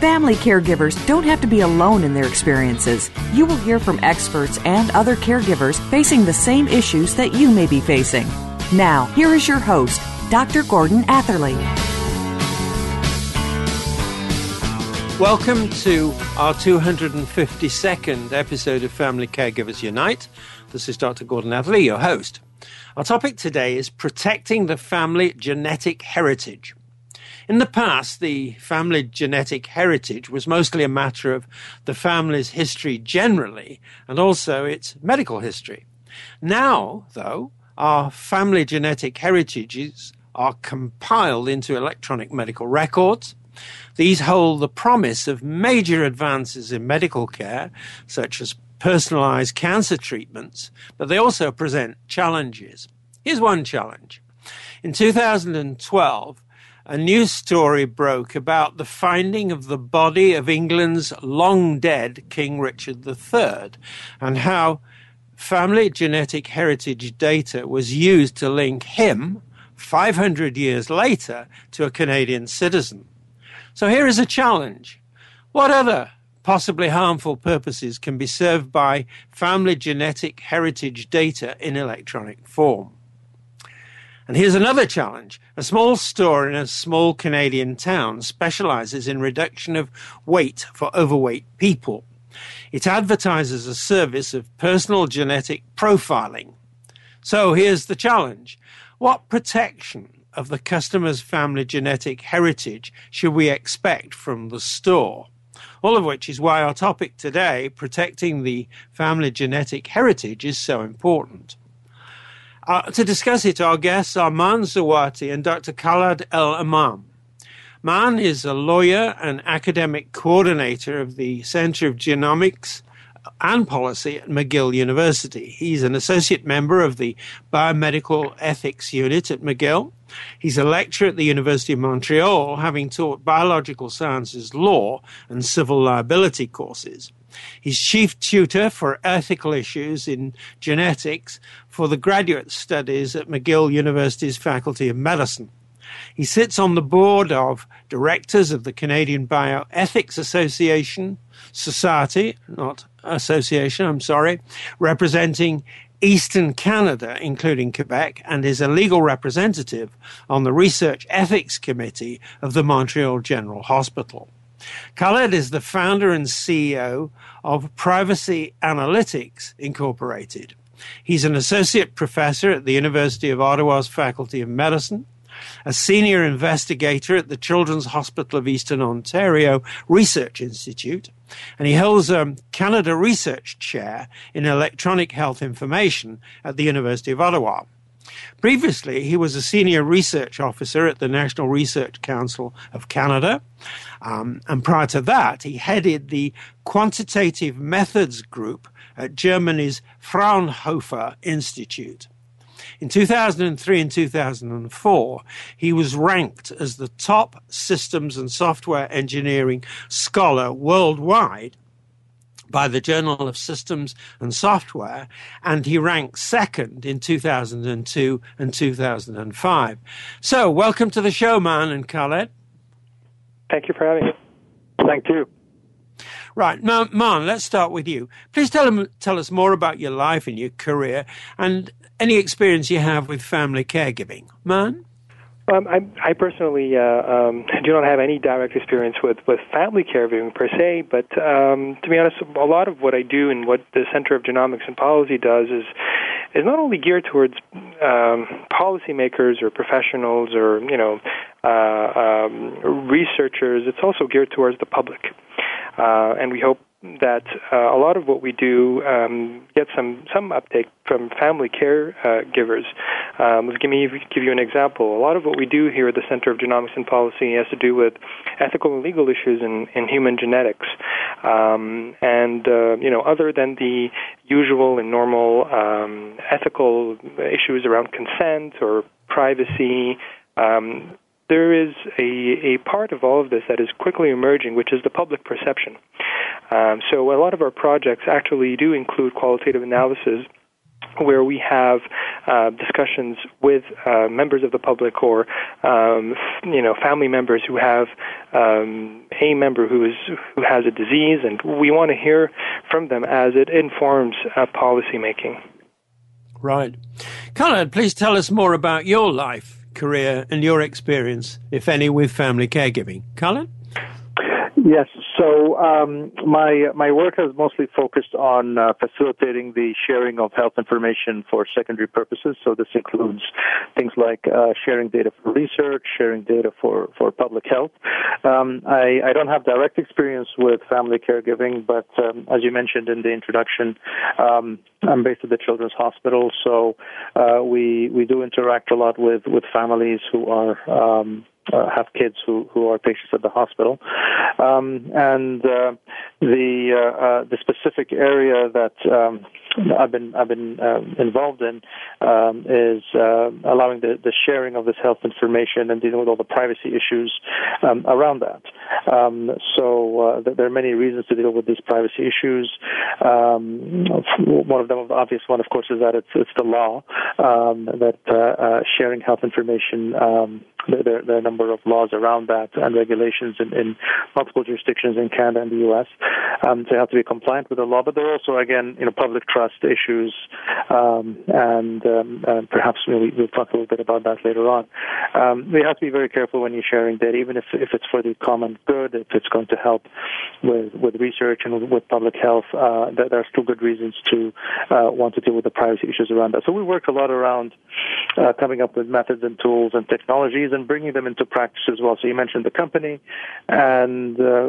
Family caregivers don't have to be alone in their experiences. You will hear from experts and other caregivers facing the same issues that you may be facing. Now, here is your host, Dr. Gordon Atherley. Welcome to our 252nd episode of Family Caregivers Unite. This is Dr. Gordon Atherley, your host. Our topic today is protecting the family genetic heritage. In the past, the family genetic heritage was mostly a matter of the family's history generally and also its medical history. Now, though, our family genetic heritages are compiled into electronic medical records. These hold the promise of major advances in medical care, such as personalized cancer treatments, but they also present challenges. Here's one challenge. In 2012, a news story broke about the finding of the body of England's long dead King Richard III and how family genetic heritage data was used to link him 500 years later to a Canadian citizen. So here is a challenge. What other possibly harmful purposes can be served by family genetic heritage data in electronic form? And here's another challenge. A small store in a small Canadian town specializes in reduction of weight for overweight people. It advertises a service of personal genetic profiling. So here's the challenge. What protection of the customer's family genetic heritage should we expect from the store? All of which is why our topic today, protecting the family genetic heritage, is so important. Uh, to discuss it, our guests are Man Zawati and Dr. Khaled El Emam. Man is a lawyer and academic coordinator of the Center of Genomics and Policy at McGill University. He's an associate member of the Biomedical Ethics Unit at McGill. He's a lecturer at the University of Montreal, having taught biological sciences law and civil liability courses. He's chief tutor for ethical issues in genetics for the graduate studies at McGill University's Faculty of Medicine. He sits on the board of directors of the Canadian Bioethics Association, Society, not association, I'm sorry, representing Eastern Canada, including Quebec, and is a legal representative on the Research Ethics Committee of the Montreal General Hospital. Khaled is the founder and CEO of Privacy Analytics Incorporated. He's an associate professor at the University of Ottawa's Faculty of Medicine, a senior investigator at the Children's Hospital of Eastern Ontario Research Institute, and he holds a Canada Research Chair in Electronic Health Information at the University of Ottawa. Previously, he was a senior research officer at the National Research Council of Canada. Um, and prior to that, he headed the Quantitative Methods Group at Germany's Fraunhofer Institute. In 2003 and 2004, he was ranked as the top systems and software engineering scholar worldwide by the Journal of Systems and Software, and he ranked second in 2002 and 2005. So, welcome to the show, Man and Khaled. Thank you for having me. Thank you. Right, now, Man, let's start with you. Please tell, them, tell us more about your life and your career and any experience you have with family caregiving. Man? Um, I, I personally uh, um, do not have any direct experience with, with family caregiving per se, but um, to be honest, a lot of what I do and what the Center of Genomics and Policy does is is not only geared towards um, policymakers or professionals or you know uh, um, researchers. It's also geared towards the public, uh, and we hope that uh, a lot of what we do um, gets some some uptake from family caregivers, uh. Um, let me give you an example. A lot of what we do here at the Center of Genomics and Policy has to do with ethical and legal issues in, in human genetics, um, and uh, you know, other than the usual and normal um, ethical issues around consent or privacy. Um, there is a, a part of all of this that is quickly emerging, which is the public perception. Um, so a lot of our projects actually do include qualitative analysis where we have uh, discussions with uh, members of the public or um, you know family members who have um, a member who is who has a disease, and we want to hear from them as it informs uh, policy making. Right, Khaled, please tell us more about your life career and your experience, if any, with family caregiving. Colin? Yes. So um, my my work has mostly focused on uh, facilitating the sharing of health information for secondary purposes. So this includes things like uh, sharing data for research, sharing data for for public health. Um, I, I don't have direct experience with family caregiving, but um, as you mentioned in the introduction, um, I'm based at the Children's Hospital, so uh, we we do interact a lot with with families who are um, uh, have kids who, who are patients at the hospital. Um, and uh, the uh, uh the specific area that um, I've been I've been um, involved in um, is uh, allowing the, the sharing of this health information and dealing with all the privacy issues um, around that. Um, so uh, there are many reasons to deal with these privacy issues. Um, one of them, the obvious one, of course, is that it's it's the law that sharing health information there, there, are a number of laws around that and regulations in, in multiple jurisdictions in Canada and the U.S. Um, so you have to be compliant with the law, but there are also, again, you know, public trust issues, um, and, um, and perhaps we, will talk a little bit about that later on. Um, you have to be very careful when you're sharing data, even if, if it's for the common good, if it's going to help with, with research and with, public health, uh, there, there, are still good reasons to uh, want to deal with the privacy issues around that. So we work a lot around uh, coming up with methods and tools and technologies and bringing them into practice as well. So you mentioned the company, and uh,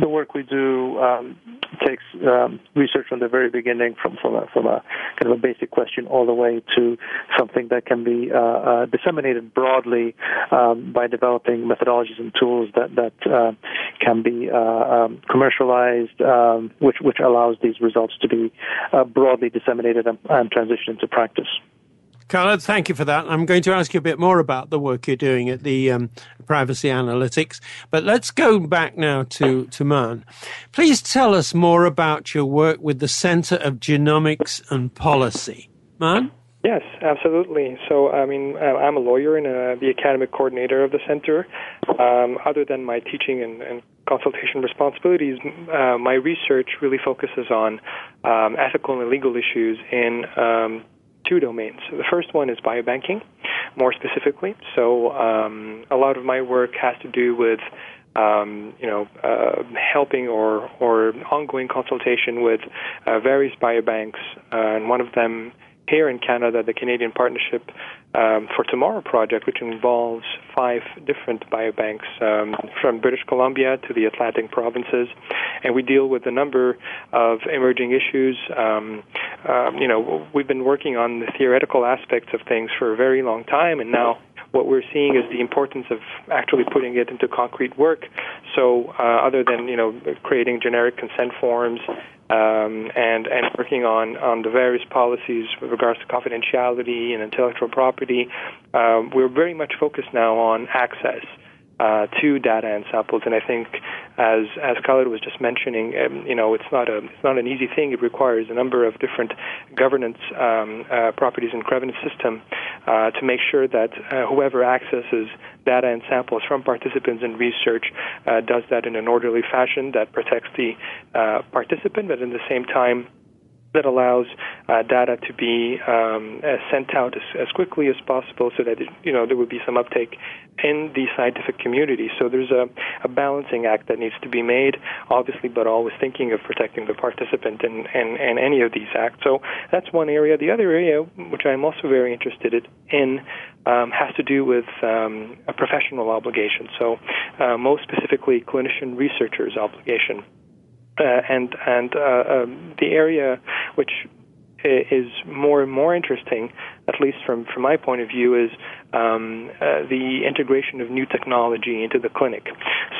the work we do um, takes um, research from the very beginning, from from a, from a kind of a basic question all the way to something that can be uh, uh, disseminated broadly um, by developing methodologies and tools that that uh, can be uh, um, commercialized, um, which which allows these results to be uh, broadly disseminated and, and transitioned into practice. Khaled, thank you for that. I'm going to ask you a bit more about the work you're doing at the um, Privacy Analytics. But let's go back now to, to Maan. Please tell us more about your work with the Center of Genomics and Policy. Maan? Yes, absolutely. So, I mean, uh, I'm a lawyer and uh, the academic coordinator of the center. Um, other than my teaching and, and consultation responsibilities, uh, my research really focuses on um, ethical and legal issues in um, two domains. The first one is biobanking, more specifically. So um, a lot of my work has to do with um, you know, uh, helping or, or ongoing consultation with uh, various biobanks, uh, and one of them here in Canada, the Canadian Partnership um, for Tomorrow project, which involves five different biobanks um, from British Columbia to the Atlantic provinces, and we deal with a number of emerging issues. Um, um, you know, we've been working on the theoretical aspects of things for a very long time, and now what we're seeing is the importance of actually putting it into concrete work. So, uh, other than you know creating generic consent forms um, and and working on on the various policies with regards to confidentiality and intellectual property, um, we're very much focused now on access uh, to data and samples. And I think, as as Khaled was just mentioning, um, you know, it's not a it's not an easy thing. It requires a number of different governance um, uh, properties and governance system uh, to make sure that uh, whoever accesses data and samples from participants in research uh, does that in an orderly fashion that protects the uh, participant, but at the same time that allows uh, data to be um, uh, sent out as, as, quickly as possible so that it, you know there would be some uptake in the scientific community. So there's a, a, balancing act that needs to be made, obviously, but always thinking of protecting the participant in, in, in any of these acts. So that's one area. The other area, which I'm also very interested in, um, has to do with um, a professional obligation. So uh, most specifically, clinician researchers' obligation. Uh, and and uh, um, the area which is more and more interesting, at least from, from my point of view, is um, uh, the integration of new technology into the clinic.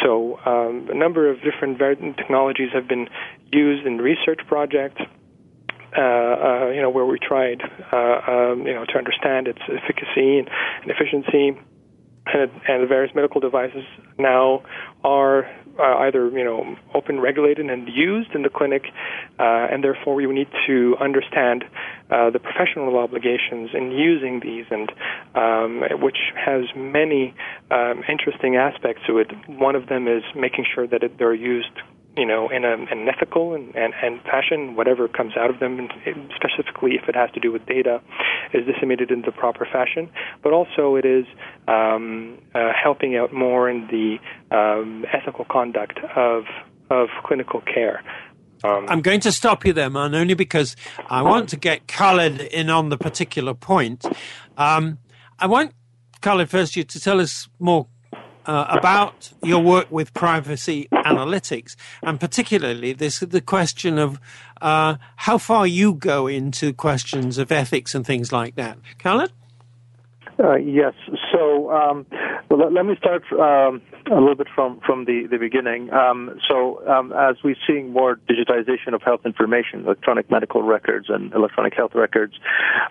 So, um, a number of different technologies have been used in research projects. Uh, uh, you know, where we tried, uh, um, you know, to understand its efficacy and, efficiency, and, and the various medical devices now are uh, either you know open regulated and used in the clinic, uh, and therefore we need to understand uh, the professional obligations in using these, and um, which has many um, interesting aspects to it. One of them is making sure that it, they're used you know, in, a, in an ethical and, and, and fashion, whatever comes out of them, and specifically if it has to do with data, is disseminated in the proper fashion. But also it is um, uh, helping out more in the um, ethical conduct of of clinical care. Um, I'm going to stop you there, man, only because I want to get Khaled in on the particular point. Um, I want Khaled first you to tell us more uh, about your work with privacy analytics, and particularly this the question of uh, how far you go into questions of ethics and things like that. Khaled? Uh, yes. So um, well, let, me start um, a little bit from, from the, the beginning. Um, so um, as we're seeing more digitization of health information, electronic medical records and electronic health records,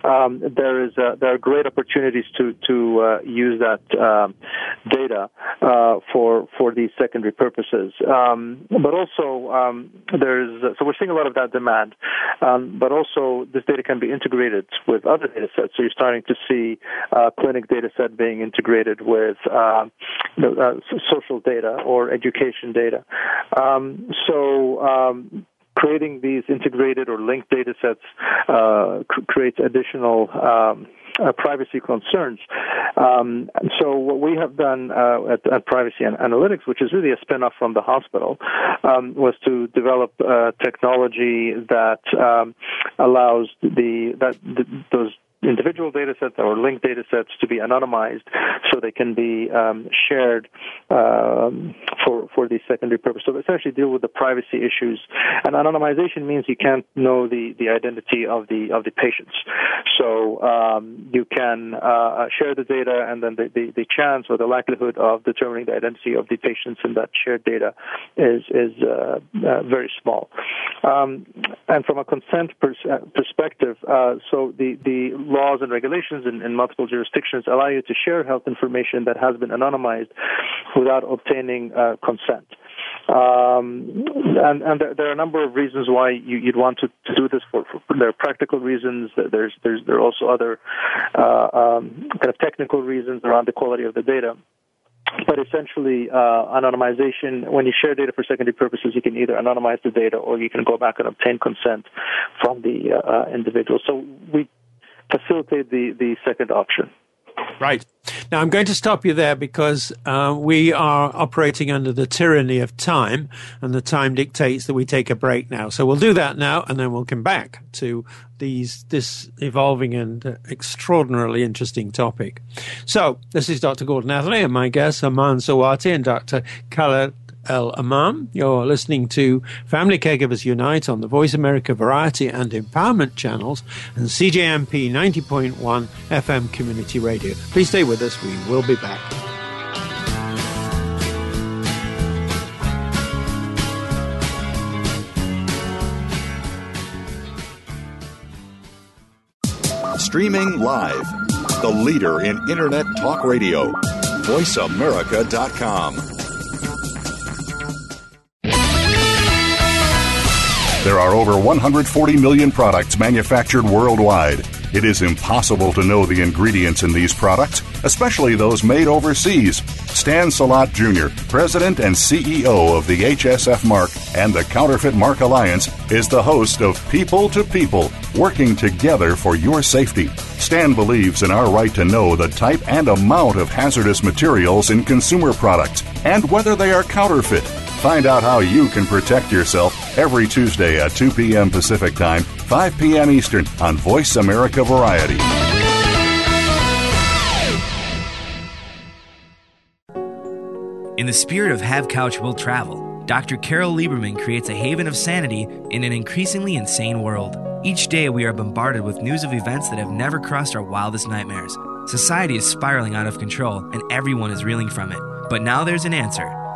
um, there is uh, there are great opportunities to to uh, use that um, data uh, for for these secondary purposes. but also there is so we're seeing a lot of that demand. but also this data can be integrated with other data sets. So you're starting to see uh, clinic data set being integrated with uh, uh, social data or education data. Um, so um, creating these integrated or linked data sets uh, creates additional um, uh, privacy concerns. Um, so what we have done uh, at, at, Privacy and Analytics, which is really a spin-off from the hospital, um, was to develop uh, technology that um, allows the that the, those individual data sets or linked data sets to be anonymized so they can be um, shared um, for, for these secondary purposes. So essentially deal with the privacy issues. And anonymization means you can't know the, the identity of the, of the patients. So um, you can uh, share the data and then the, the, the, chance or the likelihood of determining the identity of the patients in that shared data is, is uh, uh, very small. Um, and from a consent pers- uh, perspective, uh, so the, the laws and regulations in, in, multiple jurisdictions allow you to share health information that has been anonymized without obtaining uh, consent. Um, and, and there, there, are a number of reasons why you, would want to, to do this. For, for, there are practical reasons. There's, there's there are also other uh, um, kind of technical reasons around the quality of the data but essentially, uh, anonymization, when you share data for secondary purposes, you can either anonymize the data or you can go back and obtain consent from the uh, uh individual. So we facilitate the, the second option. Right. Now, I'm going to stop you there because uh, we are operating under the tyranny of time, and the time dictates that we take a break now. So we'll do that now, and then we'll come back to these this evolving and extraordinarily interesting topic. So, this is Dr. Gordon Atherley, and my guests, Aman Zawati and Dr. Khaled El Emam. You're listening to Family Caregivers Unite on the Voice America Variety and Empowerment channels and CJMP 90.1 FM Community Radio. Please stay with us. We will be back. Streaming live, the leader in Internet Talk Radio, VoiceAmerica.com. There are over 140 million products manufactured worldwide. It is impossible to know the ingredients in these products, especially those made overseas. Stan Salat Jr., President and CEO of the HSF Mark and the Counterfeit Mark Alliance, is the host of People to People, working together for your safety. Stan believes in our right to know the type and amount of hazardous materials in consumer products and whether they are counterfeit. Find out how you can protect yourself every Tuesday at 2 p.m. Pacific Time, 5 p.m. Eastern on Voice America Variety. In the spirit of Have Couch Will Travel, Dr. Carol Lieberman creates a haven of sanity in an increasingly insane world. Each day, we are bombarded with news of events that have never crossed our wildest nightmares. Society is spiraling out of control, and everyone is reeling from it. But now there's an answer.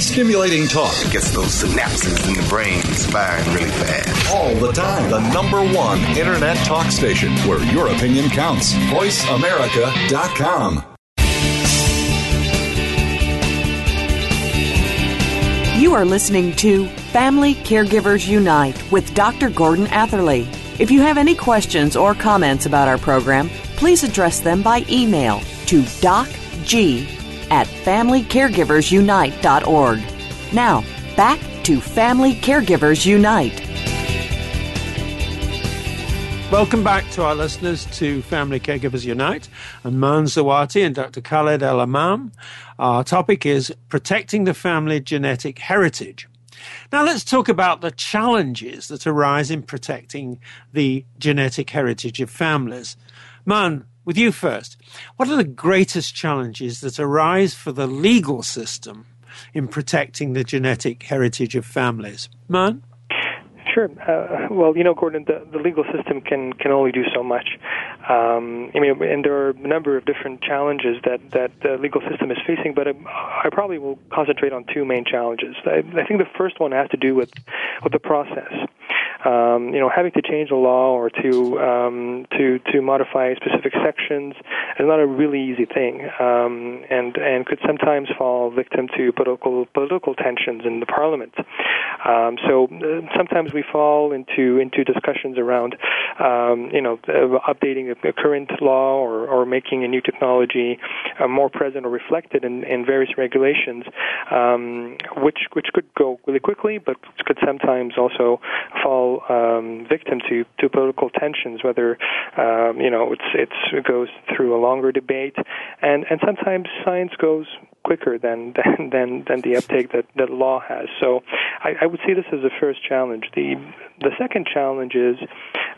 Stimulating talk gets those synapses in the brain firing really fast. all the time. The number one internet talk station where your opinion counts. VoiceAmerica.com. You are listening to Family Caregivers Unite with Dr. Gordon Atherley. If you have any questions or comments about our program, please address them by email to docg at familycaregiversunite.org. Now, back to Family Caregivers Unite. Welcome back to our listeners to Family Caregivers Unite. I'm Man Zawati and Dr. Khaled El Emam. Our topic is protecting the family genetic heritage. Now let's talk about the challenges that arise in protecting the genetic heritage of families. Man, with you first. What are the greatest challenges that arise for the legal system in protecting the genetic heritage of families? Man? Sure. Uh, well, you know, Gordon, the, the legal system can, can only do so much. Um, I mean, and there are a number of different challenges that, that the legal system is facing, but I, I probably will concentrate on two main challenges. I, I think the first one has to do with, with the process. Um, you know, having to change a law or to um, to to modify specific sections is not a really easy thing, um, and and could sometimes fall victim to political political tensions in the parliament. Um, so uh, sometimes we fall into into discussions around, um, you know, updating a, a current law or, or making a new technology uh, more present or reflected in, in various regulations, um, which which could go really quickly, but could sometimes also fall um, victim to, to political tensions. Whether um, you know it's it's it goes through a longer debate, and and sometimes science goes quicker than than than, than the uptake that, that law has. So I, I would see this as the first challenge. The the second challenge is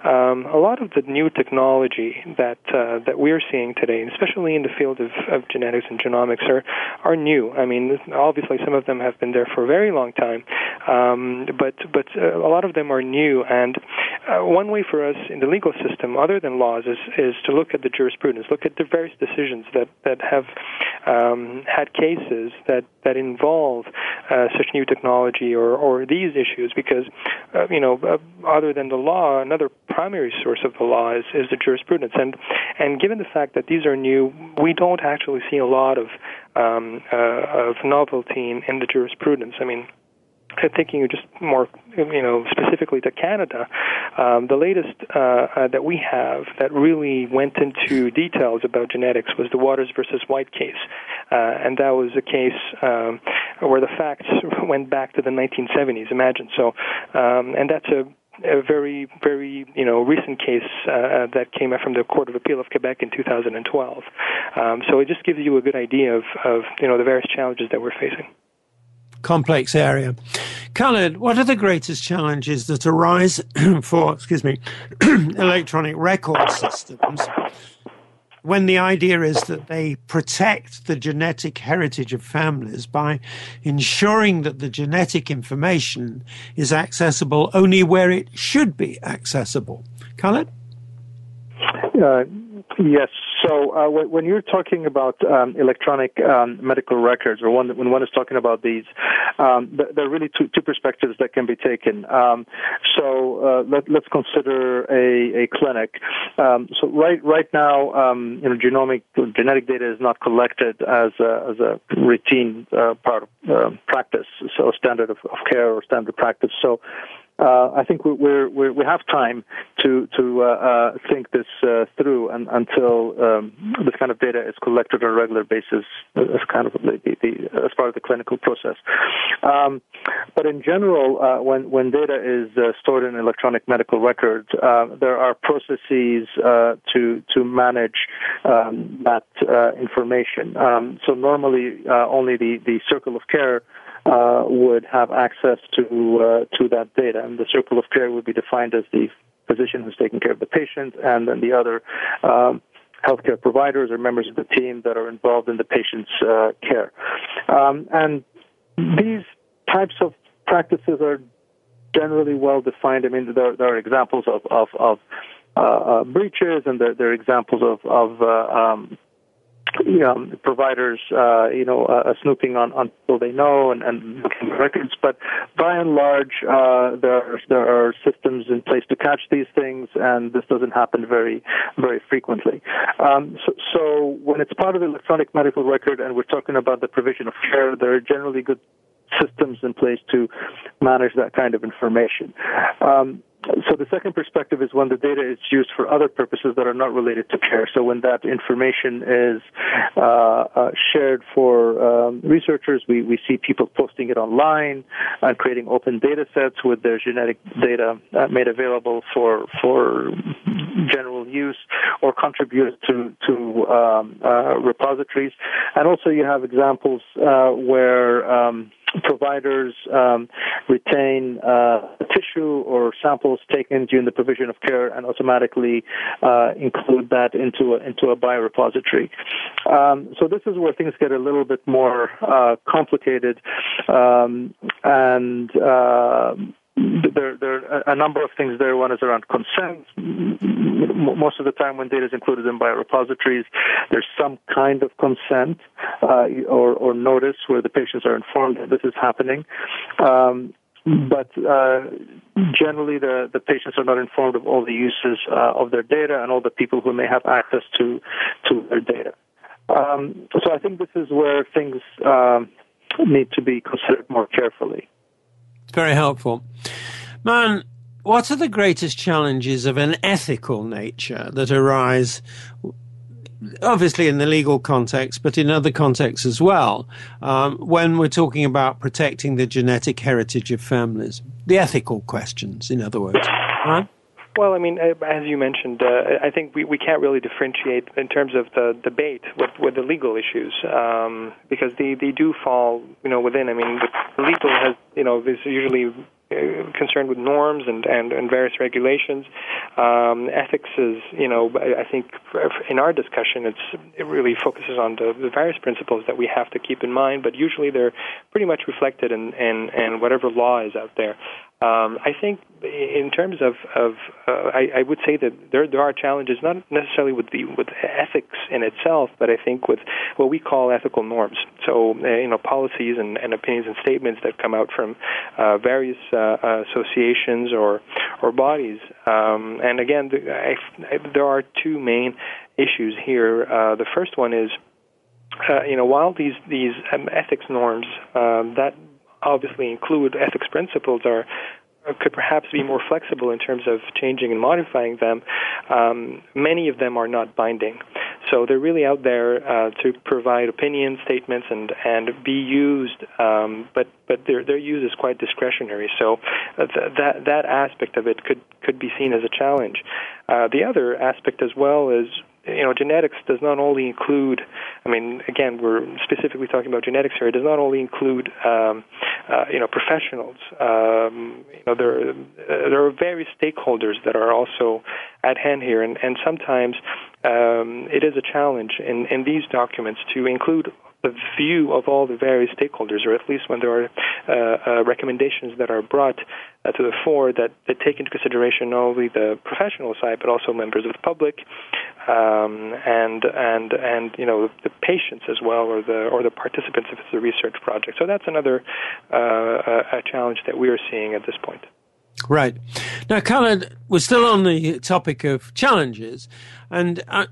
um, a lot of the new technology that uh, that we're seeing today, especially in the field of, of genetics and genomics, are are new. I mean, obviously some of them have been there for a very long time, um, but but uh, a lot of them are new. And uh, one way for us in the legal system, other than laws, is is to look at the jurisprudence, look at the various decisions that that have um, had cases that that involve uh, such new technology or or these issues, because uh, you know, uh, other than the law, another primary source of the law is, is the jurisprudence. And and given the fact that these are new, we don't actually see a lot of um, uh, of novelty in, in the jurisprudence. I mean, thinking just more, you know, specifically to Canada, um, the latest uh, uh, that we have that really went into details about genetics was the Watters versus White case, uh, and that was a case um, where the facts went back to the 1970s. Imagine so, um, and that's a a very, very, you know, recent case uh, that came from the Court of Appeal of Quebec in 2012. Um, so it just gives you a good idea of, of, you know, the various challenges that we're facing complex area. Khaled, what are the greatest challenges that arise for, excuse me, electronic record systems when the idea is that they protect the genetic heritage of families by ensuring that the genetic information is accessible only where it should be accessible? Khaled? Uh, yes. So uh, when, you're talking about um, electronic um, medical records, or one, when one is talking about these, um, there are really two, two, perspectives that can be taken. Um, so uh, let, us consider a, a clinic. Um, so right right now, um, you know, genomic genetic data is not collected as a, as a routine uh, part of uh, practice, so standard of, of care or standard practice. So uh, I think we're, we're, we have time to to uh, uh, think this uh, through and, until um, this kind of data is collected on a regular basis as kind of the, the, as part of the clinical process. Um, but in general, uh, when when data is uh, stored in electronic medical records, there are processes to to manage um, that information. Um, so normally, only the the circle of care uh, would have access to uh, to that data, and the circle of care would be defined as the physician who's taking care of the patient, and then the other. Um, healthcare providers or members of the team that are involved in the patient's uh, care. Um, and these types of practices are generally well defined. I mean, there, there are examples of, of, of uh, uh, breaches, and there, there, are examples of, of uh, um, you know, providers, uh, you know, uh, snooping on, on people they know and, and looking records. But by and large, uh, there are, there are systems in place to catch these things, and this doesn't happen very very frequently. Um, so, so when it's part of the electronic medical record, and we're talking about the provision of care, there are generally good systems in place to manage that kind of information. Um, so the second perspective is when the data is used for other purposes that are not related to care. So when that information is uh, uh, shared for um, researchers, we, we see people posting it online and creating open data sets with their genetic data uh, made available for for general use or contributed to to um, uh, repositories. And also you have examples uh, where um, providers um, retain uh, tissue or samples taken during the provision of care and automatically uh, include that into a, into a biorepository. Um, so this is where things get a little bit more uh, complicated um, and uh, there, there are a number of things there. One is around consent. Most of the time, when data is included in biorepositories, there's some kind of consent uh, or, or, notice where the patients are informed that this is happening. Um, but uh, generally, the, the patients are not informed of all the uses uh, of their data and all the people who may have access to to their data. Um, so I think this is where things um, need to be considered more carefully. Very helpful. Man, what are the greatest challenges of an ethical nature that arise obviously in the legal context, but in other contexts as well, um, when we're talking about protecting the genetic heritage of families, the ethical questions, in other words. Right? Well, I mean, uh, as you mentioned, uh, I think we, we can't really differentiate in terms of the debate with, with the legal issues um, because they, they do fall, you know, within. I mean, the legal has, you know, is usually concerned with norms and, and, and various regulations. Um, ethics is, you know, I think in our discussion, it's it really focuses on the, the various principles that we have to keep in mind, but usually they're pretty much reflected in, in, in whatever law is out there. Um, I think in terms of, of uh, I, I would say that there there are challenges not necessarily with the with ethics in itself, but I think with what we call ethical norms. So uh, you know policies and, and opinions and statements that come out from uh, various uh, associations or or bodies. Um, and again, I, I, there are two main issues here. Uh, the first one is. Uh, you know, while these these um, ethics norms um, that obviously include ethics principles are could perhaps be more flexible in terms of changing and modifying them, um, many of them are not binding. So they're really out there uh, to provide opinion statements and, and be used, um, but but their their use is quite discretionary. So uh, th- that that aspect of it could could be seen as a challenge. Uh, the other aspect as well is you know, genetics does not only include, I mean, again, we're specifically talking about genetics here. It does not only include, um, uh, you know, professionals. Um, you know, there, there are various stakeholders that are also at hand here, and, and sometimes um, it is a challenge in, in these documents to include the view of all the various stakeholders, or at least when there are uh, uh, recommendations that are brought uh, to the fore that, that take into consideration not only the professional side but also members of the public, um, and and and you know the patients as well, or the or the participants if it's a research project. So that's another uh, a challenge that we are seeing at this point. Right. Now, Khaled, we're still on the topic of challenges, and I,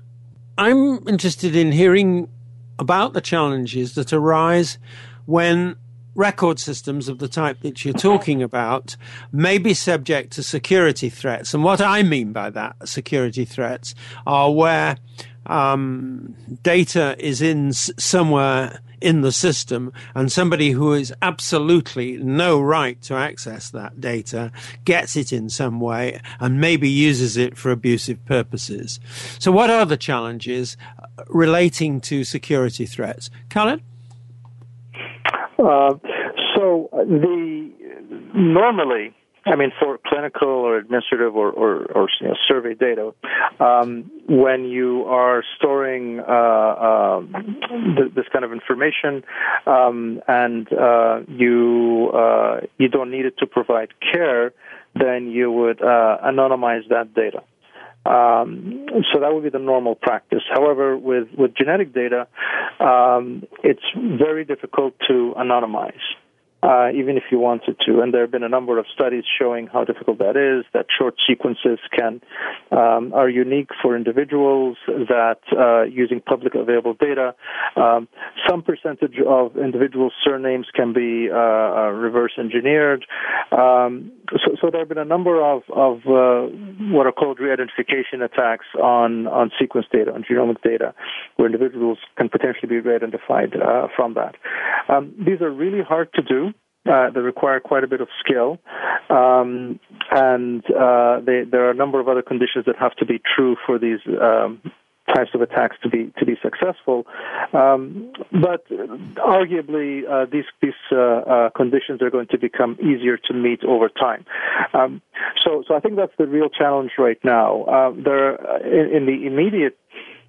I'm interested in hearing about the challenges that arise when record systems of the type that you're talking about may be subject to security threats. And what I mean by that, security threats, are where um, data is in somewhere in the system and somebody who has absolutely no right to access that data gets it in some way and maybe uses it for abusive purposes. So what are the challenges relating to security threats? Khaled? Uh, so the normally I mean, for clinical or administrative or, or, or you know, survey data, um, when you are storing uh, uh, th- this kind of information um, and uh, you uh, you don't need it to provide care, then you would uh, anonymize that data. Um, so that would be the normal practice. However, with, with genetic data, um, it's very difficult to anonymize uh, even if you wanted to. And there have been a number of studies showing how difficult that is. That short sequences can um, are unique for individuals. That uh, using public available data, um, some percentage of individual surnames can be uh, uh reverse engineered. Um, so, so, there have been a number of of uh, what are called re-identification attacks on on sequence data, on genomic data, where individuals can potentially be re-identified uh, from that. Um, these are really hard to do. Uh, they require quite a bit of skill, um, and uh, they, there are a number of other conditions that have to be true for these um, types of attacks to be to be successful. Um, but arguably, uh, these these uh, uh, conditions are going to become easier to meet over time. Um, so, so I think that's the real challenge right now. Uh, there, in, in the immediate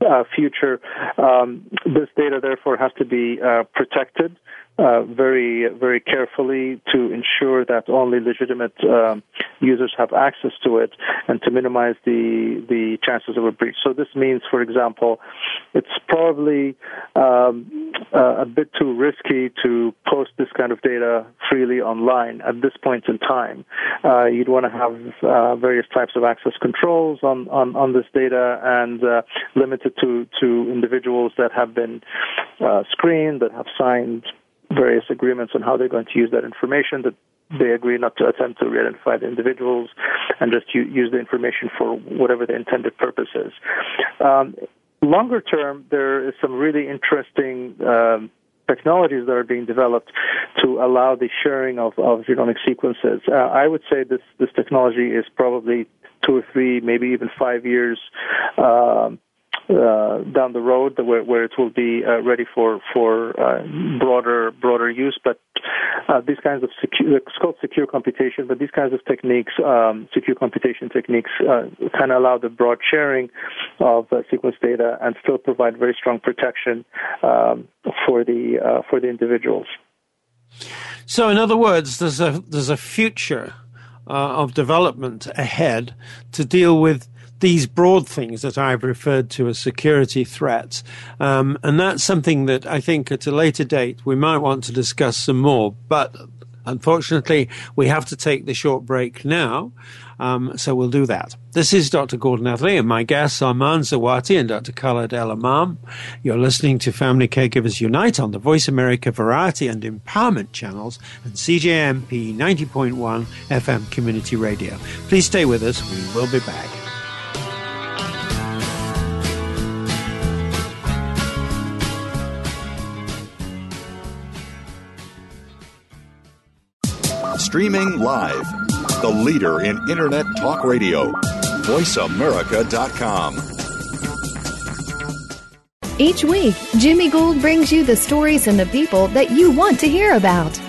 uh, future, um, this data therefore has to be uh, protected uh, very, very carefully to ensure that only legitimate um, users have access to it and to minimize the, the chances of a breach. So this means, for example, it's probably um, a bit too risky to post this kind of data freely online at this point in time. Uh, you'd want to have uh, various types of access controls on, on, on this data and uh, limit it to, to individuals that have been uh, screened, that have signed various agreements on how they're going to use that information, that they agree not to attempt to re identify the individuals and just use the information for whatever the intended purpose is. Um, longer term, there is some really interesting um, technologies that are being developed to allow the sharing of, of genomic sequences. Uh, I would say this, this technology is probably two or three, maybe even five years um, uh, down the road where, where it will be uh, ready for for uh, broader broader use. But uh, these kinds of secure, it's called secure computation. But these kinds of techniques, um, secure computation techniques, uh, kind of allow the broad sharing of uh, sequence data and still provide very strong protection um, for the for the individuals. So, in other words, there's a there's a future of development ahead to deal with these broad things that I've referred to as security threats. Um, and that's something that I think at a later date we might want to discuss some more. But unfortunately, we have to take the short break now. Um, so we'll do that. This is Dr. Gordon Atherley and my guests are Man Zawati and Dr. Khaled El Emam. You're listening to Family Caregivers Unite on the Voice America Variety and Empowerment channels and CJMP 90.1 FM Community Radio. Please stay with us. We will be back. Streaming live. The leader in Internet talk radio. VoiceAmerica.com. Each week, Jimmy Gould brings you the stories and the people that you want to hear about.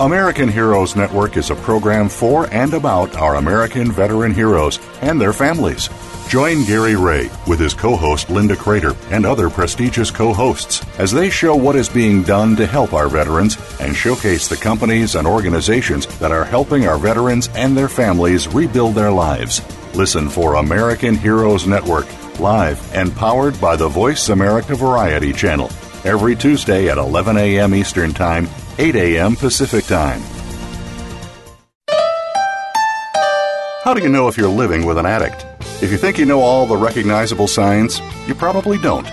American Heroes Network is a program for and about our American veteran heroes and their families. Join Gary Ray with his co host Linda Crater and other prestigious co hosts as they show what is being done to help our veterans and showcase the companies and organizations that are helping our veterans and their families rebuild their lives. Listen for American Heroes Network, live and powered by the Voice America Variety Channel, every Tuesday at 11 a.m. Eastern Time, 8 a.m. Pacific Time. How do you know if you're living with an addict? If you think you know all the recognizable signs, you probably don't.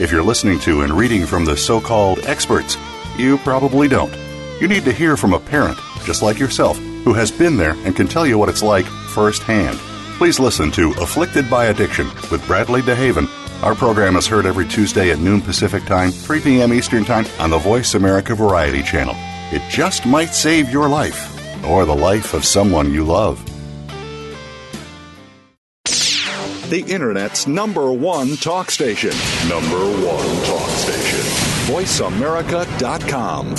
If you're listening to and reading from the so called experts, you probably don't. You need to hear from a parent, just like yourself, who has been there and can tell you what it's like firsthand. Please listen to Afflicted by Addiction with Bradley DeHaven. Our program is heard every Tuesday at noon Pacific Time, 3 p.m. Eastern Time on the Voice America Variety Channel. It just might save your life or the life of someone you love. the Internet's number one talk station. Number one talk station. VoiceAmerica.com.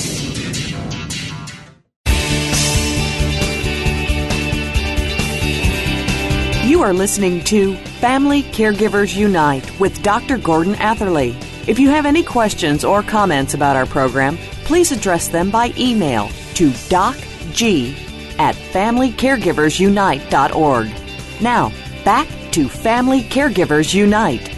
You are listening to Family Caregivers Unite with Dr. Gordon Atherley. If you have any questions or comments about our program, please address them by email to docg at familycaregiversunite.org. Now, back to Family Caregivers Unite.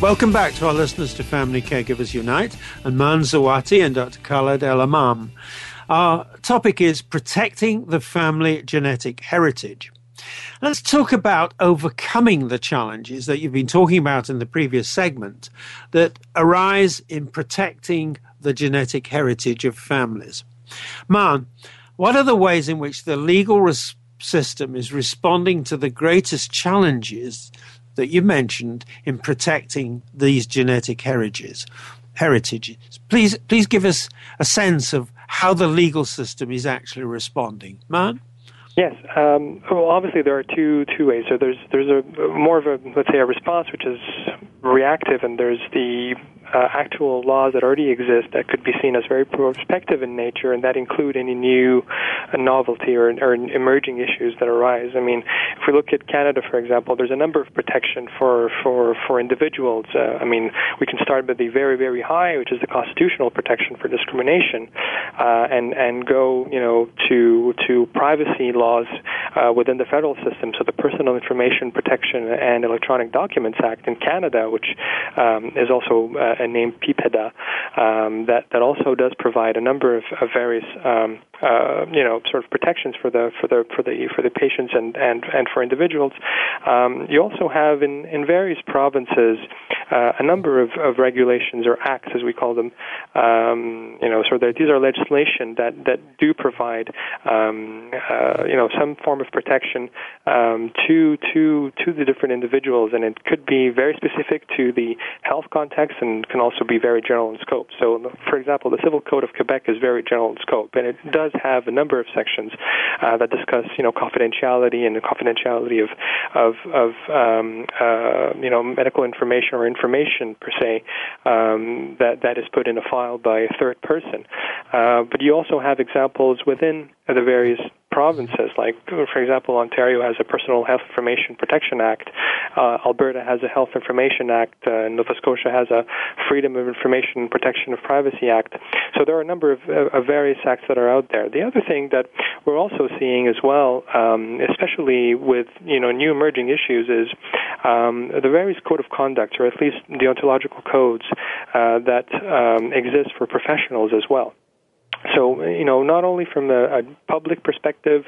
Welcome back to our listeners to Family Caregivers Unite and Man Zawati and Dr. Khaled El Emam. Our topic is protecting the family genetic heritage. Let's talk about overcoming the challenges that you've been talking about in the previous segment that arise in protecting the genetic heritage of families. Man, what are the ways in which the legal res- system is responding to the greatest challenges that you mentioned in protecting these genetic heritages? Heritages. Please, please give us a sense of how the legal system is actually responding. Man. Yes. Um, well, obviously there are two two ways. So there's there's a more of a let's say a response which is reactive, and there's the uh, actual laws that already exist that could be seen as very prospective in nature, and that include any new uh, novelty or, or emerging issues that arise. I mean, if we look at Canada, for example, there's a number of protection for for for individuals. Uh, I mean, we can start with the very very high, which is the constitutional protection for discrimination, uh, and and go you know to to privacy laws uh, within the federal system. So the Personal Information Protection and Electronic Documents Act in Canada, which um, is also uh, named PIPEDA um, that that also does provide a number of, of various um, uh, you know sort of protections for the for the for the for the patients and and and for individuals. Um, you also have in in various provinces uh, a number of, of regulations or acts as we call them. Um, you know, so these are legislation that that do provide um, uh, you know some form of protection um, to to to the different individuals, and it could be very specific to the health context and can also be very general in scope. So, for example, the Civil Code of Quebec is very general in scope, and it does have a number of sections uh, that discuss, you know, confidentiality and the confidentiality of of, of um, uh, you know medical information or information per se um, that that is put in a file by a third person. Uh, but you also have examples within the various provinces. Like, for example, Ontario has a Personal Health Information Protection Act. Uh, Alberta has a Health Information Act. Uh, Nova Scotia has a Freedom of Information Protection of Privacy Act. So there are a number of, uh, of various acts that are out there. The other thing that we're also seeing as well, um, especially with you know new emerging issues, is um, the various code of conduct, or at least deontological codes uh, that um, exist for professionals as well. So, you know, not only from a, a public perspective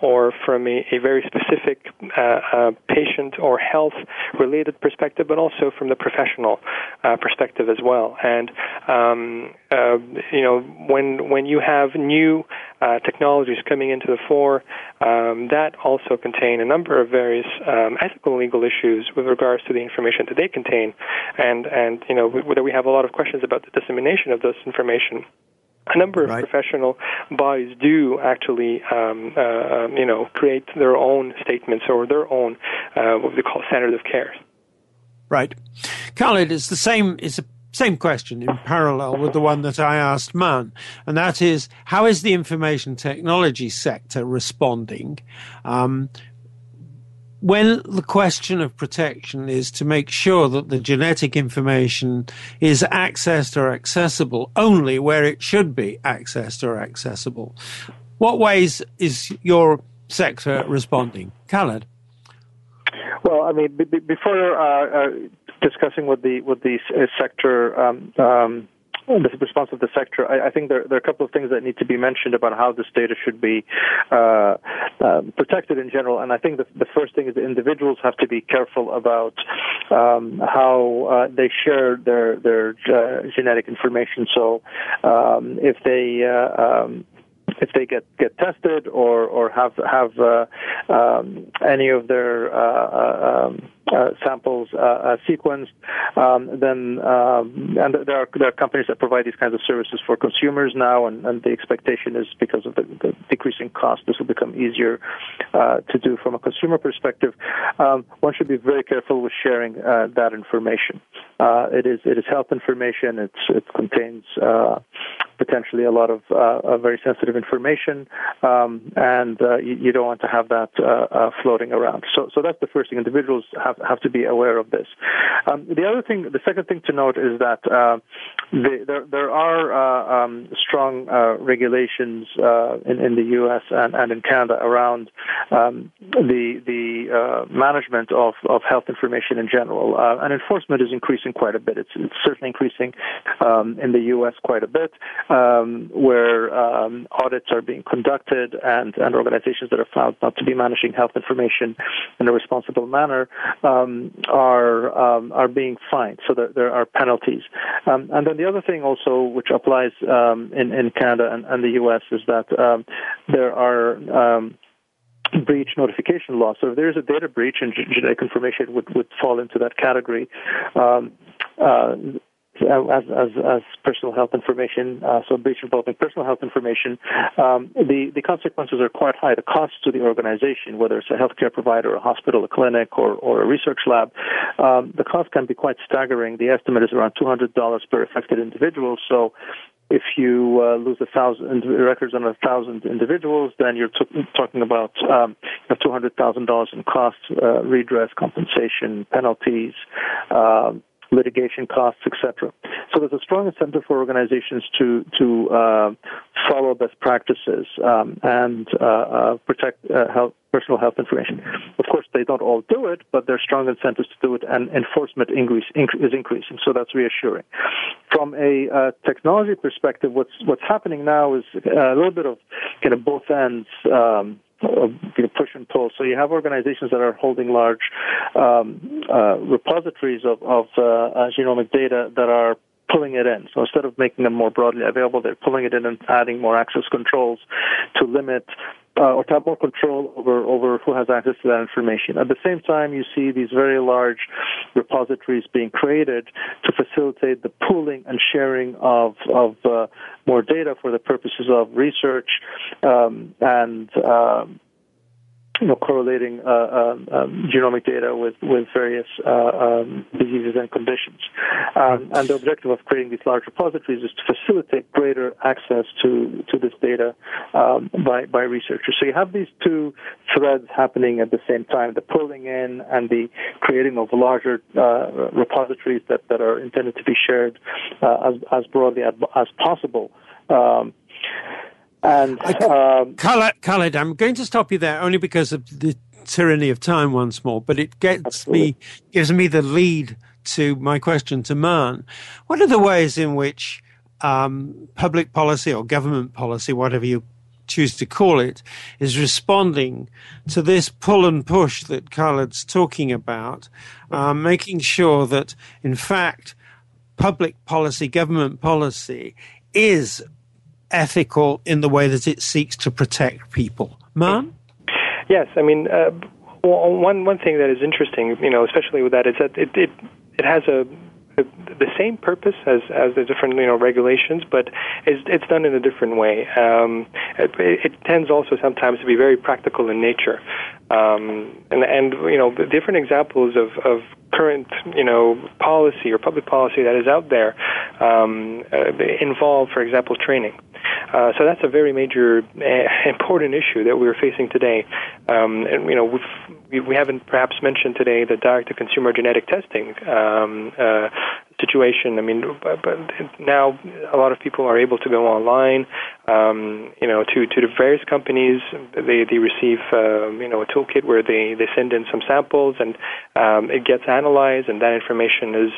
or from a, a very specific uh, uh, patient or health related perspective, but also from the professional uh, perspective as well. And, um, uh, you know, when, when you have new uh, technologies coming into the fore, um, that also contain a number of various um, ethical and legal issues with regards to the information that they contain. And, and you know, whether we have a lot of questions about the dissemination of this information a number of Right. professional bodies do actually, um, uh, um, you know, create their own statements or their own uh, what they call standard of care. Right. Khaled, it's the same, it's the same question in parallel with the one that I asked Man, and that is, how is the information technology sector responding? Um, when the question of protection is to make sure that the genetic information is accessed or accessible only where it should be accessed or accessible, what ways is your sector responding? Khaled? Well, I mean, b- before uh, uh, discussing what the what the sector um, um, the response of the sector, I, I think there, there are a couple of things that need to be mentioned about how this data should be uh, um, protected in general. And I think the, the first thing is that individuals have to be careful about um, how uh, they share their their uh, genetic information. So um, if they uh, um, if they get get tested or or have have uh, um, any of their uh, samples uh, uh, sequenced, um, then um, and there are there are companies that provide these kinds of services for consumers now, and, and the expectation is because of the, the decreasing cost, this will become easier uh, to do from a consumer perspective. Um, one should be very careful with sharing uh, that information. Uh, it is it is health information. It's it contains potentially a lot of very sensitive information, um, and you, you, don't want to have that floating around. So, so that's the first thing. Individuals have have to be aware of this. Um, the other thing, the second thing to note is that uh, the, there there are um, strong regulations in, in the U.S. And, and in Canada around um, the the management of, of health information in general, and enforcement is increasing quite a bit. It's, it's certainly increasing um, in the U.S. quite a bit um, where um, audits are being conducted and, and organizations that are found not to be managing health information in a responsible manner um, are um, are being fined. So there, there are penalties. Um, and then the other thing also, which applies um, in, in Canada and, and the U.S., is that there are breach notification law. So if there is a data breach and genetic information would, would fall into that category, um, uh, as, as, as personal health information, uh, so breach involving personal health information, um, the, the consequences are quite high. The cost to the organization, whether it's a healthcare provider, a hospital, a clinic, or, or a research lab, um, the cost can be quite staggering. The estimate is around $200 per affected individual. So if you uh, lose a thousand records on a thousand individuals, then you're t- talking about um, two hundred thousand dollars in costs, uh, redress, compensation, penalties. Um, litigation costs, etc. So there's a strong incentive for organizations to to uh, follow best practices um, and uh, uh, protect uh, health, personal health information. Of course, they don't all do it, but there's strong incentives to do it, and enforcement increase, inc- is increasing. So that's reassuring. From a uh, technology perspective, what's what's happening now is a little bit of kind of both ends. Um, you know, push and pull. So you have organizations that are holding large um, uh, repositories of, of uh, uh, genomic data that are pulling it in. So instead of making them more broadly available, they're pulling it in and adding more access controls to limit uh, or to have more control over, over who has access to that information. At the same time, you see these very large repositories being created to facilitate the pooling and sharing of, of uh, more data for the purposes of research um, and um, you know, correlating uh, um, um, genomic data with with various uh, um, diseases and conditions. Um, and the objective of creating these large repositories is to facilitate greater access to to this data um, by by researchers. So you have these two threads happening at the same time: the pulling in and the creating of larger uh, repositories that that are intended to be shared uh, as as broadly as, as possible. And um, Khaled, Khaled, I'm going to stop you there only because of the tyranny of time once more, but it gets absolutely. me gives me the lead to my question to Man. What are the ways in which um, public policy or government policy, whatever you choose to call it, is responding to this pull and push that Khaled's talking about, um, making sure that, in fact, public policy, government policy is ethical in the way that it seeks to protect people. Man? Yes, I mean, uh, one one thing that is interesting, you know, especially with that, is that it it, it has a the same purpose as as the different you know regulations, but it's it's done in a different way. Um, it, it tends also sometimes to be very practical in nature, um, and and you know different examples of of current you know policy or public policy that is out there um, uh, involve, for example, training. Uh, so that's a very major, uh, important issue that we're facing today. Um, and you know, we've, we we haven't perhaps mentioned today the direct-to-consumer genetic testing um, uh, situation. I mean, but, but now a lot of people are able to go online, um, you know, to to the various companies. They they receive um, you know a toolkit where they they send in some samples and um, it gets analyzed, and that information is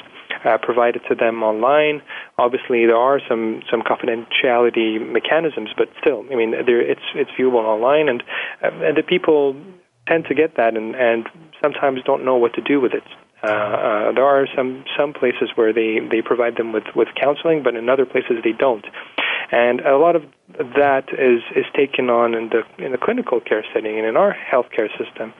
uh, provided to them online. Obviously, there are some some confidentiality mechanisms, but still, I mean, there, it's it's viewable online, and uh, and the people tend to get that and and sometimes don't know what to do with it. Uh, uh, there are some some places where they they provide them with with counseling, but in other places they don't. And a lot of that is is taken on in the in the clinical care setting and in our healthcare system.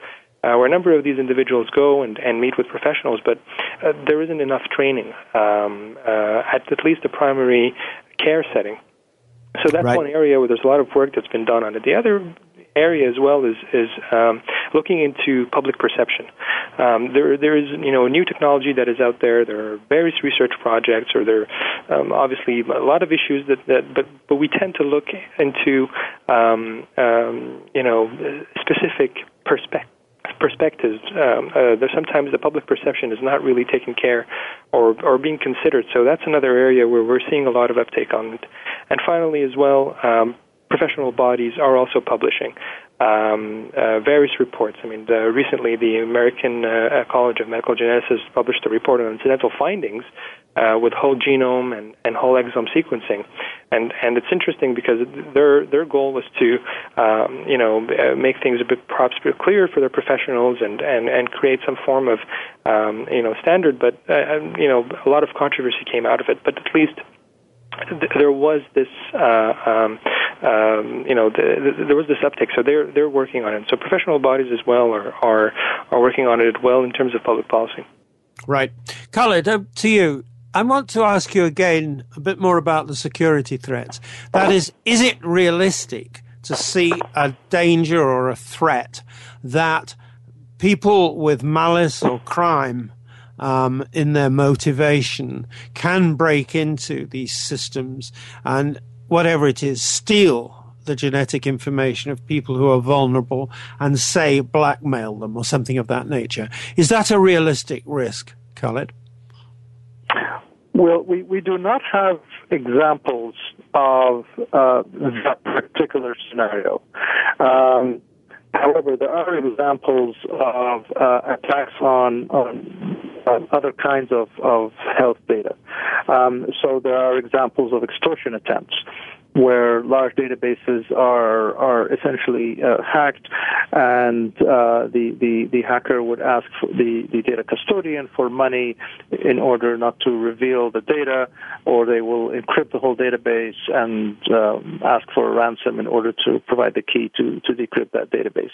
Uh, where a number of these individuals go and, and meet with professionals, but uh, there isn't enough training um, uh, at at least the primary care setting. So that's right. one area where there's a lot of work that's been done on it. The other area as well is is um, looking into public perception. Um, there there is you know new technology that is out there. There are various research projects, or there are um, obviously a lot of issues that, that but but we tend to look into um, um, you know specific perspectives perspectives. Um, uh, sometimes the public perception is not really taken care or or being considered. So that's another area where we're seeing a lot of uptake on it. And finally, as well, um, professional bodies are also publishing um, uh, various reports. I mean, the, recently the American uh, College of Medical Geneticists published a report on incidental findings uh, with whole genome and, and whole exome sequencing, and and it's interesting because their their goal was to um, you know uh, make things a bit perhaps clearer for their professionals and and and create some form of um, you know standard. But uh, you know a lot of controversy came out of it. But at least there was this, uh, um, um, you know, the, the, there was this uptick. So they're they're working on it. So professional bodies as well are are are working on it as well in terms of public policy. Right, Khaled, uh, to you. I want to ask you again a bit more about the security threats. That is, is it realistic to see a danger or a threat that people with malice or crime um, in their motivation can break into these systems and whatever it is, steal the genetic information of people who are vulnerable and say blackmail them or something of that nature. Is that a realistic risk, Khaled? Well, we, we do not have examples of uh, that particular scenario. Um, However, there are examples of uh, attacks on, on other kinds of, of health data. Um, so there are examples of extortion attempts where large databases are are essentially uh, hacked, and uh, the, the the hacker would ask the the data custodian for money in order not to reveal the data, or they will encrypt the whole database and uh, ask for a ransom in order to provide the key to to decrypt that database.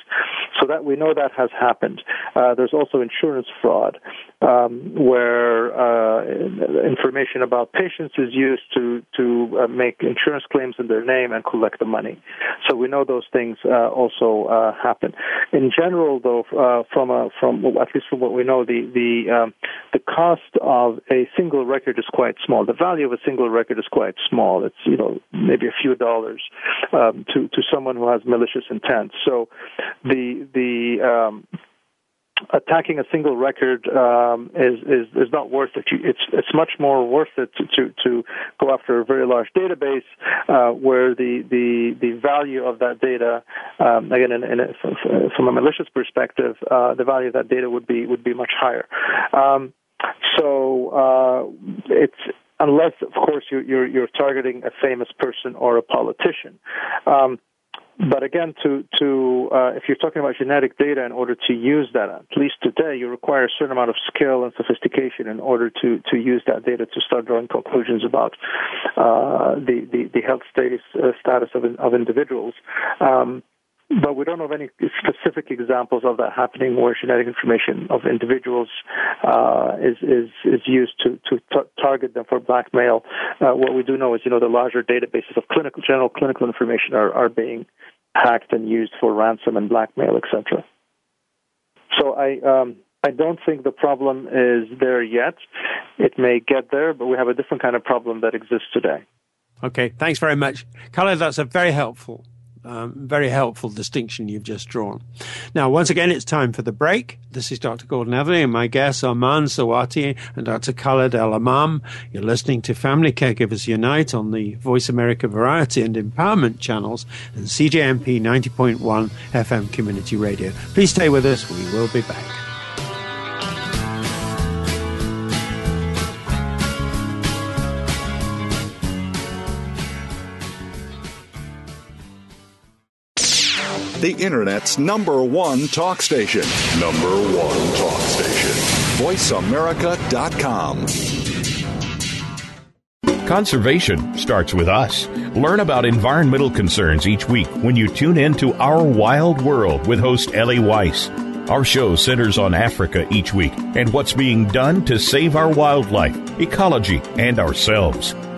So that we know that has happened. Uh, there's also insurance fraud, um, where uh, information about patients is used to to uh, make insurance claims in their name and collect the money. So we know those things uh, also uh, happen. In general, though, uh, from a, from at least from what we know, the the um, the cost of a single record is quite small. The value of a single record is quite small. It's you know maybe a few dollars um, to to someone who has malicious intent. So the the um, attacking a single record um, is, is is not worth it. It's it's much more worth it to to, to go after a very large database uh, where the, the the value of that data, um, again, in, in a, from a malicious perspective, uh, the value of that data would be would be much higher. Um, so uh, it's unless, of course, you're, you're, you're targeting a famous person or a politician. Um, but again, to to uh, if you're talking about genetic data, in order to use that, at least today, you require a certain amount of skill and sophistication in order to to use that data to start drawing conclusions about uh, the, the, the health status uh, status of of individuals. Um, but we don't have any specific examples of that happening where genetic information of individuals uh, is, is is used to to t- target them for blackmail. Uh, what we do know is, you know, the larger databases of clinical general clinical information are, are being hacked and used for ransom and blackmail, etc. So I um, I don't think the problem is there yet. It may get there, but we have a different kind of problem that exists today. Okay, thanks very much, Khaled. That's a very helpful um, very helpful distinction you've just drawn. Now, once again, it's time for the break. This is Dr. Gordon Atherley and my guests are Man Sawati and Dr. Khaled El Emam. You're listening to Family Caregivers Unite on the Voice America Variety and Empowerment channels and CJMP 90.1 FM Community Radio. Please stay with us. We will be back. The Internet's number one talk station. Number one talk station. VoiceAmerica.com. Conservation starts with us. Learn about environmental concerns each week when you tune in to Our Wild World with host Ellie Weiss. Our show centers on Africa each week and what's being done to save our wildlife, ecology, and ourselves.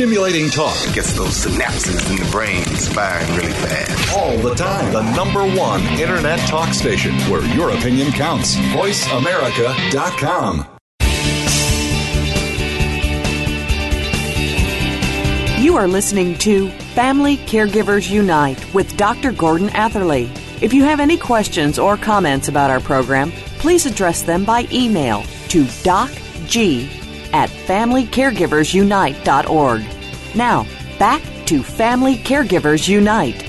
Stimulating talk gets those synapses in the brain firing really fast. All the time. The number one internet talk station where your opinion counts. VoiceAmerica.com. You are listening to Family Caregivers Unite with Dr. Gordon Atherley. If you have any questions or comments about our program, please address them by email to docg at familycaregiversunite.org. Now, back to Family Caregivers Unite.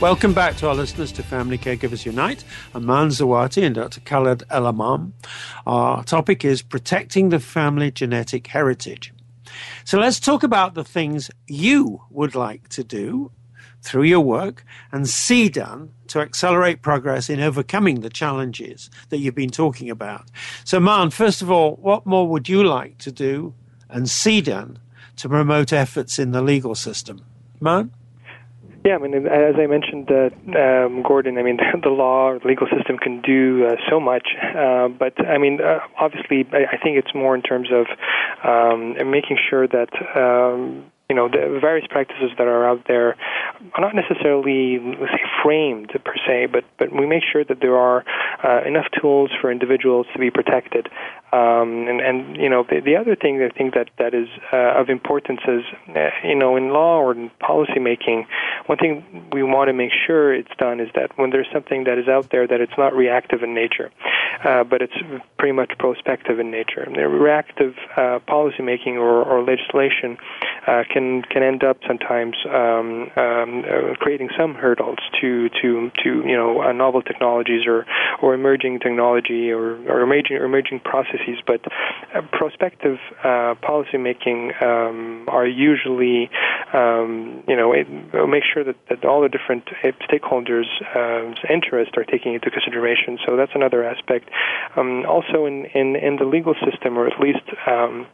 Welcome back to our listeners to Family Caregivers Unite. I'm Zawati and Dr. Khaled El Emam. Our topic is protecting the family genetic heritage. So let's talk about the things you would like to do through your work and see done to accelerate progress in overcoming the challenges that you've been talking about. So, Man, first of all, what more would you like to do and see done to promote efforts in the legal system? Man? Yeah, I mean, as I mentioned, uh, um, Gordon, I mean, the law, the legal system can do uh, so much, uh, but I mean, uh, obviously, I, I think it's more in terms of um, making sure that um, you know the various practices that are out there are not necessarily say framed per se, but but we make sure that there are uh, enough tools for individuals to be protected. Um, and and you know the, the other thing I think that that is uh, of importance is uh, you know in law or in policy making, one thing we want to make sure it's done is that when there's something that is out there that it's not reactive in nature, uh, but it's pretty much prospective in nature. And reactive uh, policy making or, or legislation uh, can can end up sometimes um, um, uh, creating some hurdles to to to you know uh, novel technologies or or emerging technology or, or emerging or emerging processes. But uh, prospective uh, policy making um, are usually um, you know it, make sure that, that all the different stakeholders' uh, interests are taken into consideration. So that's another aspect. Um, also, in, in in the legal system, or at least um,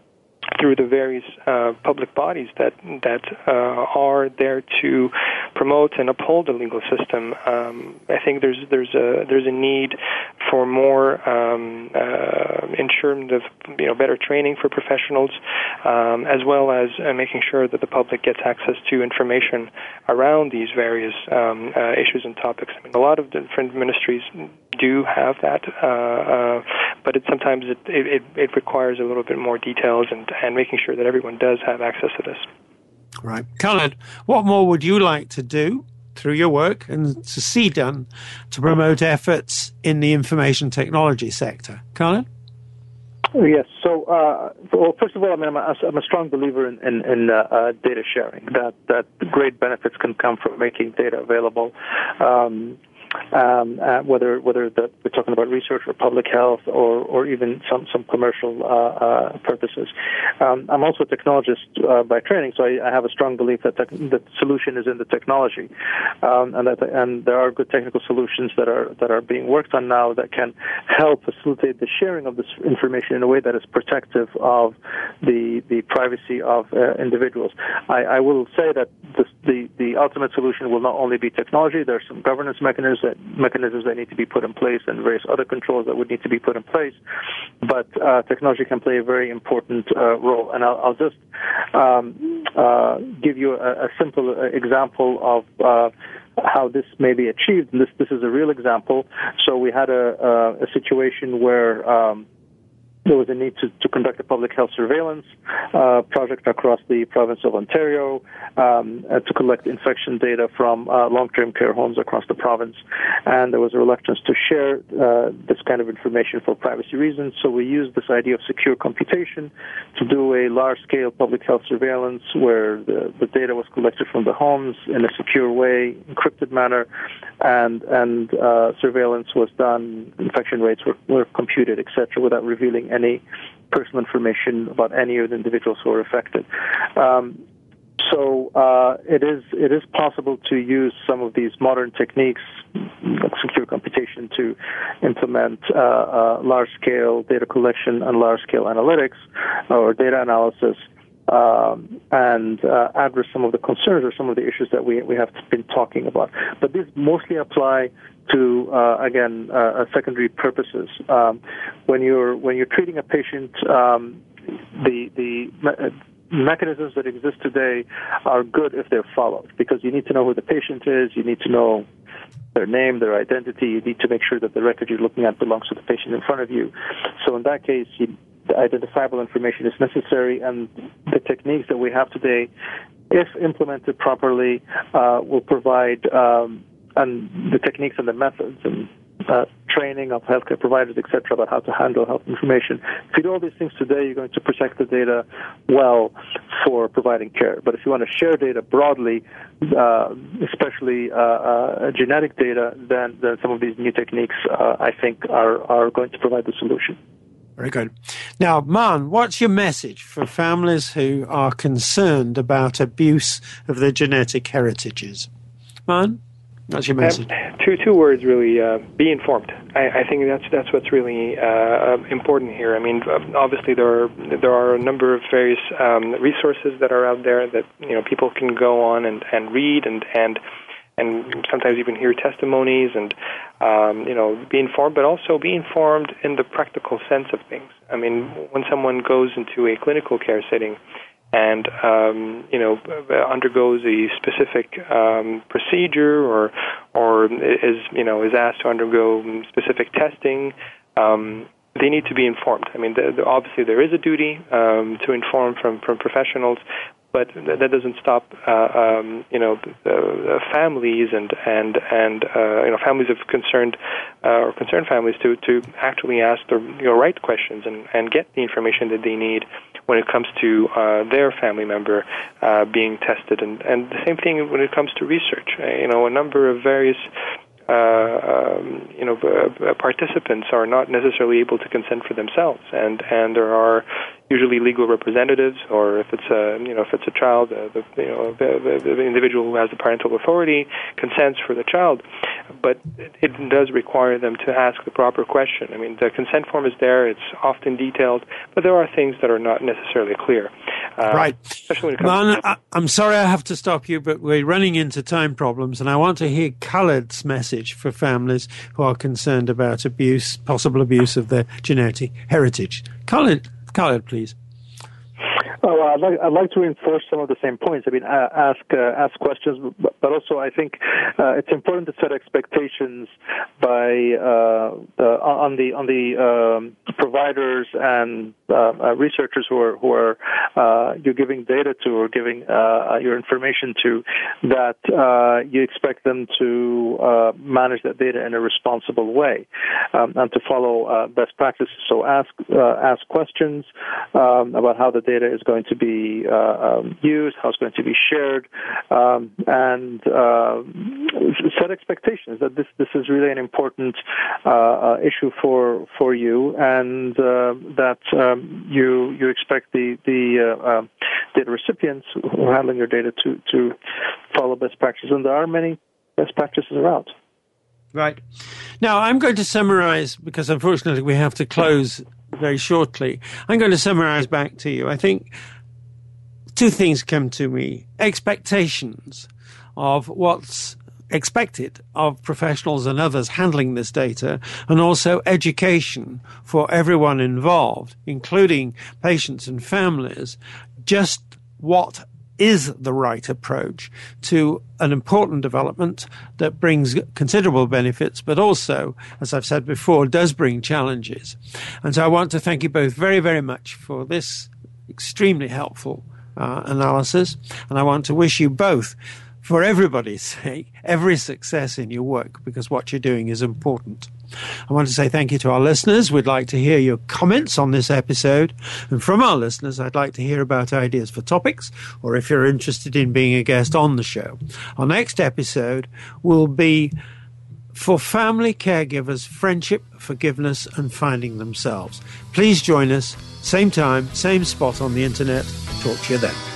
through the various uh, public bodies that that uh, are there to promote and uphold the legal system. Um, I think there's there's a there's a need for more um, uh, ensuring of you know better training for professionals, um, as well as uh, making sure that the public gets access to information around these various um, uh, issues and topics. I mean, a lot of different ministries do have that, uh, but it sometimes it, it, it requires a little bit more details and, and making sure that everyone does have access to this. Right. Khaled, what more would you like to do through your work and to see done to promote efforts in the information technology sector? Khaled? Yes. So, uh, well, first of all, I mean, I'm a, I'm a strong believer in, in, in uh, uh, data sharing. That that great benefits can come from making data available. Um, um, uh, whether whether the, we're talking about research or public health or, or even some some commercial uh, uh, purposes. Um, I'm also a technologist uh, by training, so I, I, have a strong belief that the, the solution is in the technology, um, and that and there are good technical solutions that are that are being worked on now that can help facilitate the sharing of this information in a way that is protective of the the privacy of uh, individuals. I, I, will say that the the ultimate solution will not only be technology. There are some governance mechanisms that mechanisms that need to be put in place and various other controls that would need to be put in place. But uh, technology can play a very important uh, role. And I'll, I'll just um, uh, give you a, a simple uh, example of uh, how this may be achieved. This this is a real example. So we had a, a, a situation where um, there was a need to, to conduct a public health surveillance uh, project across the province of Ontario um, uh, to collect infection data from uh, long-term care homes across the province. And there was a reluctance to share uh, this kind of information for privacy reasons. So we used this idea of secure computation to do a large-scale public health surveillance where the, the data was collected from the homes in a secure way, encrypted manner, and and uh, surveillance was done. Infection rates were, were computed, etc., without revealing any personal information about any of the individuals who are affected. Um, so uh, it is it is possible to use some of these modern techniques, like secure computation, to implement uh, uh, large scale data collection and large scale analytics or data analysis um, and uh, address some of the concerns or some of the issues that we, we have been talking about. But these mostly apply to uh, again uh, secondary purposes. Um, when you're when you're treating a patient, um, the the me- mechanisms that exist today are good if they're followed because you need to know who the patient is, you need to know their name, their identity. You need to make sure that the record you're looking at belongs to the patient in front of you. So in that case, you, the identifiable information is necessary, and the techniques that we have today, if implemented properly, uh, will provide um, and the techniques and the methods and uh, training of healthcare providers, etc., about how to handle health information. If you do all these things today, you're going to protect the data well for providing care. But if you want to share data broadly, uh, especially uh, uh genetic data, then, then some of these new techniques, uh, I think, are, are going to provide the solution. Very good. Now, Man, what's your message for families who are concerned about abuse of their genetic heritages? Man? That's your message. Um, two two words really. Uh, be informed. I, I, think that's that's what's really uh, important here. I mean, obviously there are there are a number of various um, resources that are out there that you know people can go on and, and read and and and sometimes even hear testimonies and um, you know be informed, but also be informed in the practical sense of things. I mean, when someone goes into a clinical care setting and um, you know undergoes a specific um, procedure or or is you know is asked to undergo specific testing, um, they need to be informed. I mean, the, the, obviously there is a duty um, to inform from from professionals, but that doesn't stop uh, um, you know uh, families and and and uh, you know families of concerned uh, or concerned families to to actually ask the you know, right questions and and get the information that they need when it comes to uh, their family member uh, being tested, and, and the same thing when it comes to research. You know, a number of various uh, um, you know, uh, participants are not necessarily able to consent for themselves, and and there are usually legal representatives, or if it's a you know if it's a child, uh, the you know the, the, the individual who has the parental authority consents for the child, but it, it does require them to ask the proper question. I mean, the consent form is there; it's often detailed, but there are things that are not necessarily clear. Uh, right. Especially when it comes Man, I, I'm sorry I have to stop you, but we're running into time problems, and I want to hear Khaled's message for families who are concerned about abuse, possible abuse of their genetic heritage. Khaled, Khaled, please. Oh, I'd like, I'd like to reinforce some of the same points. I mean, uh, ask uh, ask questions, but, also I think uh, it's important to set expectations by uh, on the on the um, providers and uh, uh, researchers who are who are you're giving data to or giving your information to that you expect them to manage that data in a responsible way um, and to follow best practices. So ask ask questions um, about how the data is going to be uh, um, used, how it's going to be shared, um, and uh, set expectations that this this is really an important uh, uh issue for for you, and uh, that um, you you expect the the uh, um, data recipients who are handling your data to to follow best practices, and there are many best practices around. Right. Now, I'm going to summarize because unfortunately we have to close very shortly. I'm going to summarize back to you. I think two things come to me expectations of what's expected of professionals and others handling this data, and also education for everyone involved, including patients and families, just what is the right approach to an important development that brings considerable benefits, but also, as I've said before, does bring challenges. And so I want to thank you both very, very much for this extremely helpful uh, analysis. And I want to wish you both, for everybody's sake, every success in your work because what you're doing is important. I want to say thank you to our listeners. We'd like to hear your comments on this episode. And from our listeners, I'd like to hear about ideas for topics or if you're interested in being a guest on the show. Our next episode will be for family caregivers, friendship, forgiveness, and finding themselves. Please join us, same time, same spot on the internet. Talk to you then.